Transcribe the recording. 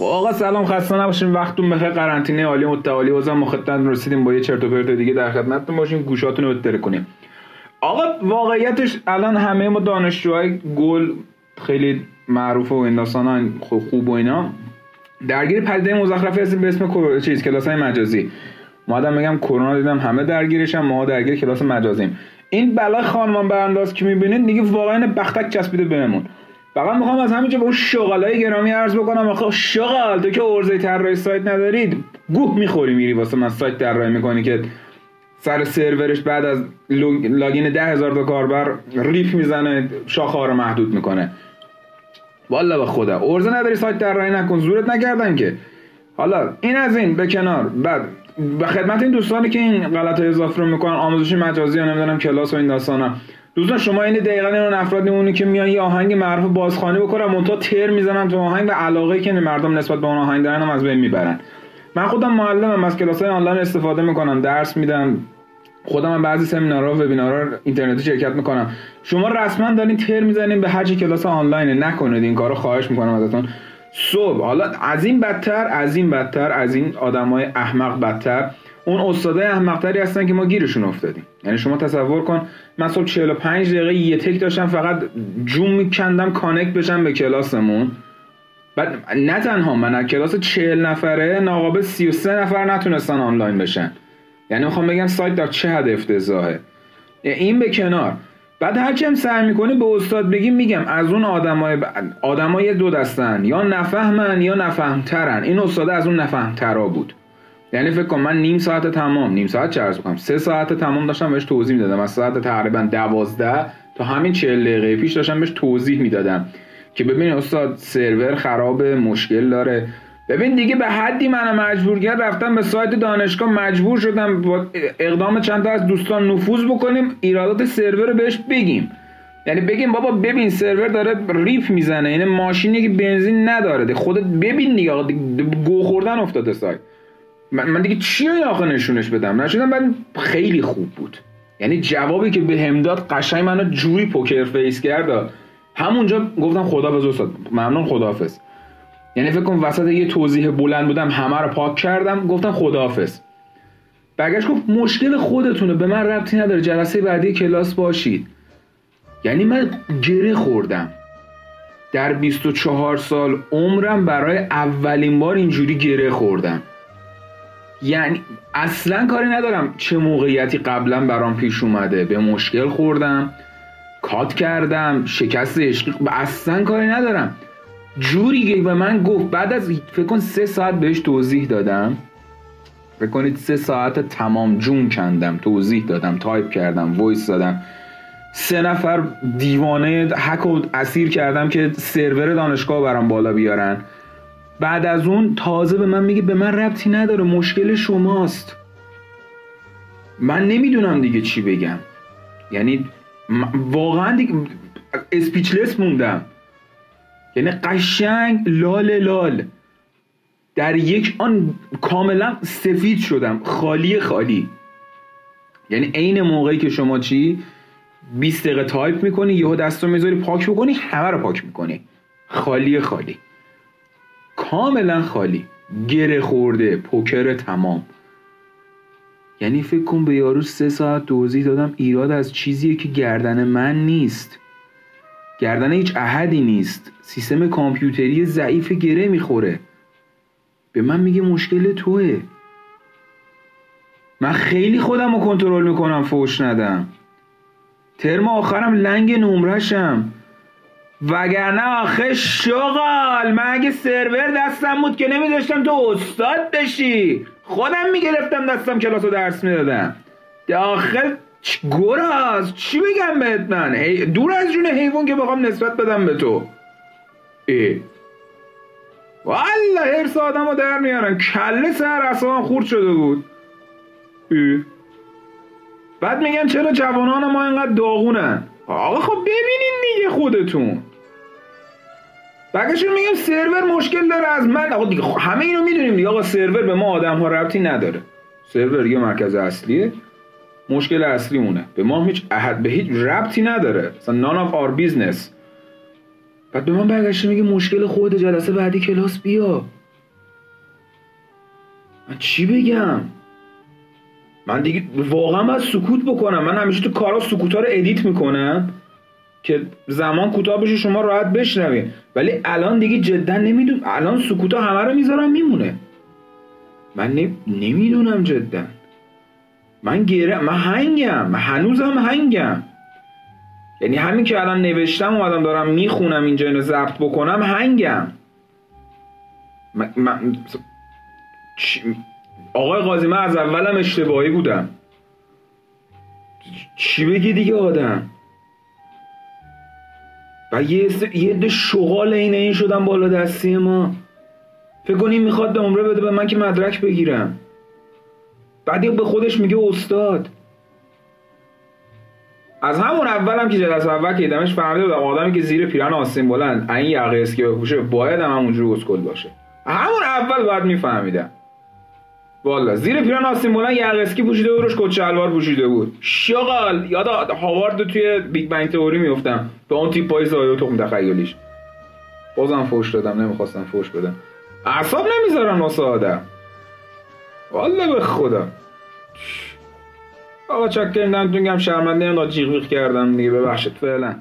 خب آقا سلام خسته نباشین. وقتتون بخیر. قرنطینه عالی متعالی. بازم ما خدمت رسیدیم با یه چرت و پرت دیگه در خدمتتون باشیم. گوشاتون رو بتره کنیم. آقا واقعیتش الان همه ما دانشجوهای گل خیلی معروف و این داستانا خوب و اینا. درگیر پدیده مزخرفی هستیم به اسم چیز کلاس های مجازی. ما آدم میگم کرونا دیدم همه درگیرشم ما درگیر کلاس مجازیم. این بلا خانمان برانداز که می‌بینید دیگه واقعا بختک چسبیده بهمون. فقط می‌خوام از همینجا به اون شغلای گرامی عرض بکنم. آخه شغل تو که ارزه طراحی سایت ندارید گوه می‌خوری میری واسه من سایت طراحی می‌کنی که سر سرورش بعد از لاگین ده هزار تا کاربر ریپ می‌زنه شاخه رو محدود می‌کنه. والا به خدا. ارزه نداری سایت طراحی نکن. زورت نکردن که. حالا این از این. به کنار. بعد به خدمت این دوستانی که این غلط اضافه رو می‌کنن آموزش مجازی یا نمی‌دونم کلاس و این داستانا. دوستان شما این دقیقا این افراد میمونی که میان یه آهنگ معروف بازخوانی بکنن منتها تر می‌زنن تو آهنگ و علاقه که مردم نسبت به اون آهنگ دارن هم از بین می‌برن. من خودم معلمم از کلاس های آنلاین استفاده می‌کنم درس میدم. خودم هم بعضی سمینارها و وبینارها اینترنتی شرکت می‌کنم. شما رسما دارین تر می‌زنین به هر کلاس آنلاین نکنید این کارو خواهش می‌کنم ازتون. صبح. حالا از این بدتر از این بدتر از این آدمای احمق بدتر. اون استادای احمقتری هستن که ما گیرشون افتادیم. یعنی شما تصور کن من صبح 45 دقیقه یه تک داشتم فقط جوم میکندم کانکت بشم به کلاسمون. بعد نه تنها من از کلاس 40 نفره ناقابل 33 نفر نتونستن آنلاین بشن. یعنی می‌خوام بگم سایت در چه حد افتضاحه. این به کنار. بعد هرچی هم سعی می‌کنی به استاد بگیم میگم از اون آدمای. آدمای دو دستن یا نفهمن یا نفهمترن. این استاد از اون نفهمترا بود. یعنی فکر کن من نیم ساعت تمام نیم ساعت چه بکنم سه ساعت تمام داشتم بهش توضیح می‌دادم. از ساعت تقریبا دوازده تا همین چهل دقیقه پیش داشتم بهش توضیح می‌دادم. که ببین استاد سرور خراب مشکل داره. ببین دیگه به حدی منو مجبور کرد رفتم به سایت دانشگاه مجبور شدم با اقدام چند تا از دوستان نفوذ بکنیم ایرادات سرور رو بهش بگیم. یعنی بگیم بابا ببین سرور داره ریف می‌زنه یعنی ماشینی که بنزین نداره. خودت ببین دیگه گو خوردن افتاده سایت. من دیگه چی آخه نشونش بدم؟ نشونم بعد خیلی خوب بود. یعنی جوابی که بهم داد قشنگ منو جوری poker face کرد. همونجا گفتم خدا استاد ممنون خداحافظ. یعنی فکر کن وسط یه توضیح بلند بودم همه رو پاک کردم گفتم خداحافظ. برگشت گفت مشکل خودتونه به من ربطی نداره جلسه بعدی کلاس باشید. یعنی من گره خوردم. در 24 سال عمرم برای اولین بار اینجوری گره خوردم. یعنی اصلا کاری ندارم چه موقعیتی قبلا برام پیش اومده. به مشکل خوردم cut کردم شکست عشقی اصلا کاری ندارم. جوری به من گفت بعد از فکر کن سه ساعت بهش توضیح دادم. فکر کنید سه ساعت تمام جون کندم توضیح دادم تایپ کردم voice دادم. سه نفر دیوانه هک و اسیر کردم که سرور دانشگاه برام بالا بیارن. بعد از اون تازه به من میگه به من ربطی نداره مشکل شماست. من نمی‌دونم دیگه چی بگم. یعنی واقعا دیگه اسپیچلس موندم. یعنی قشنگ لال لال. در یک آن کاملا سفید شدم. خالی خالی. یعنی عین موقعی که شما چی؟ 20 دقیقه تایپ می‌کنی یهو دست رو می‌ذاری پاک بکنی همه رو پاک می‌کنی. خالی خالی. کاملا خالی. گره خورده poker تمام. یعنی فکر کن به یارو سه ساعت توضیح دادم ایراد از چیزیه که گردن من نیست. گردن هیچ احدی نیست. سیستم کامپیوتری ضعیف گره می‌خوره. به من میگه مشکل توه. من خیلی خودم رو کنترل می‌کنم فوش ندم. ترم آخرم لنگ نمرشم وگرنه آخه شغال. من اگه سرور دستم بود که نمیداشتم تو استاد بشی. خودم می‌گرفتم دستم کلاس رو درس می‌دادم. داخل گراز چی بگم بهت من؟ دور از جون حیوان که بخوام نسبت بدم به تو. ای. والا هرس آدم رو در میارن. کله سر اصلا خورد شده بود. ای. بعد میگن چرا جوانان ما اینقدر داغونن؟ آقا خب ببینین دیگه خودتون. بقیشون میگم سرور مشکل داره از من. آقا دیگه همه اینو می‌دونیم دیگه. آقا سرور به ما آدم ها ربطی نداره. سرور یه مرکز اصلیه. مشکل اصلی مونه به ما هیچ احد به هیچ ربطی نداره. مثلا none of our business. بعد به من برگشته میگه مشکل خود جلسه بعدی کلاس بیا. من چی بگم؟ من دیگه واقعا باید سکوت بکنم. من همیشه تو کارا سکوت رو ادیت می‌کنم که زمان کوتاه بشه شما راحت بشنوین. ولی الان دیگه جدا نمی‌دونم. الان سکوت ها همه رو می‌ذارم میمونه. من نمی‌دونم جدا. من گیره من هنگم. من هنوزم هنگم. یعنی همین که الان نوشتم اومدم دارم می‌خونم اینجا اینو ضبط بکنم هنگم. من... آقای قاضی من از اولم اشتباهی بودم. چی بگی دیگه آدم؟ و یه یه ده شغال این این شدم بالا دستی ما. فکر کنیم می‌خواد نمره بده به من که مدرک بگیرم. بعد به خودش میگه استاد. از همون اولم که جلسه اول که دیدمش فهمیده بودم آدمی که زیر پیرن آستین بلند این یقه اسکی بپوشه باید هم همونجور اسکل باشه. همون اول باید میفهمیدم. والا زیر پیران آستین بلند یقه اسکی پوشیده بود روش کت پوشیده بود. شغال یاد هاوارد توی Big Bang Theory میفتم به اون تیپ پای زایو تخم تخیلیش. بازم فوش دادم نمی‌خواستم فوش بدم. اعصاب نمی‌ذارن واسه آدم. والا به خدا. آقا چکر دمتون گم شرمنده اینقدر جیغ کردم دیگه ببخشید فعلا.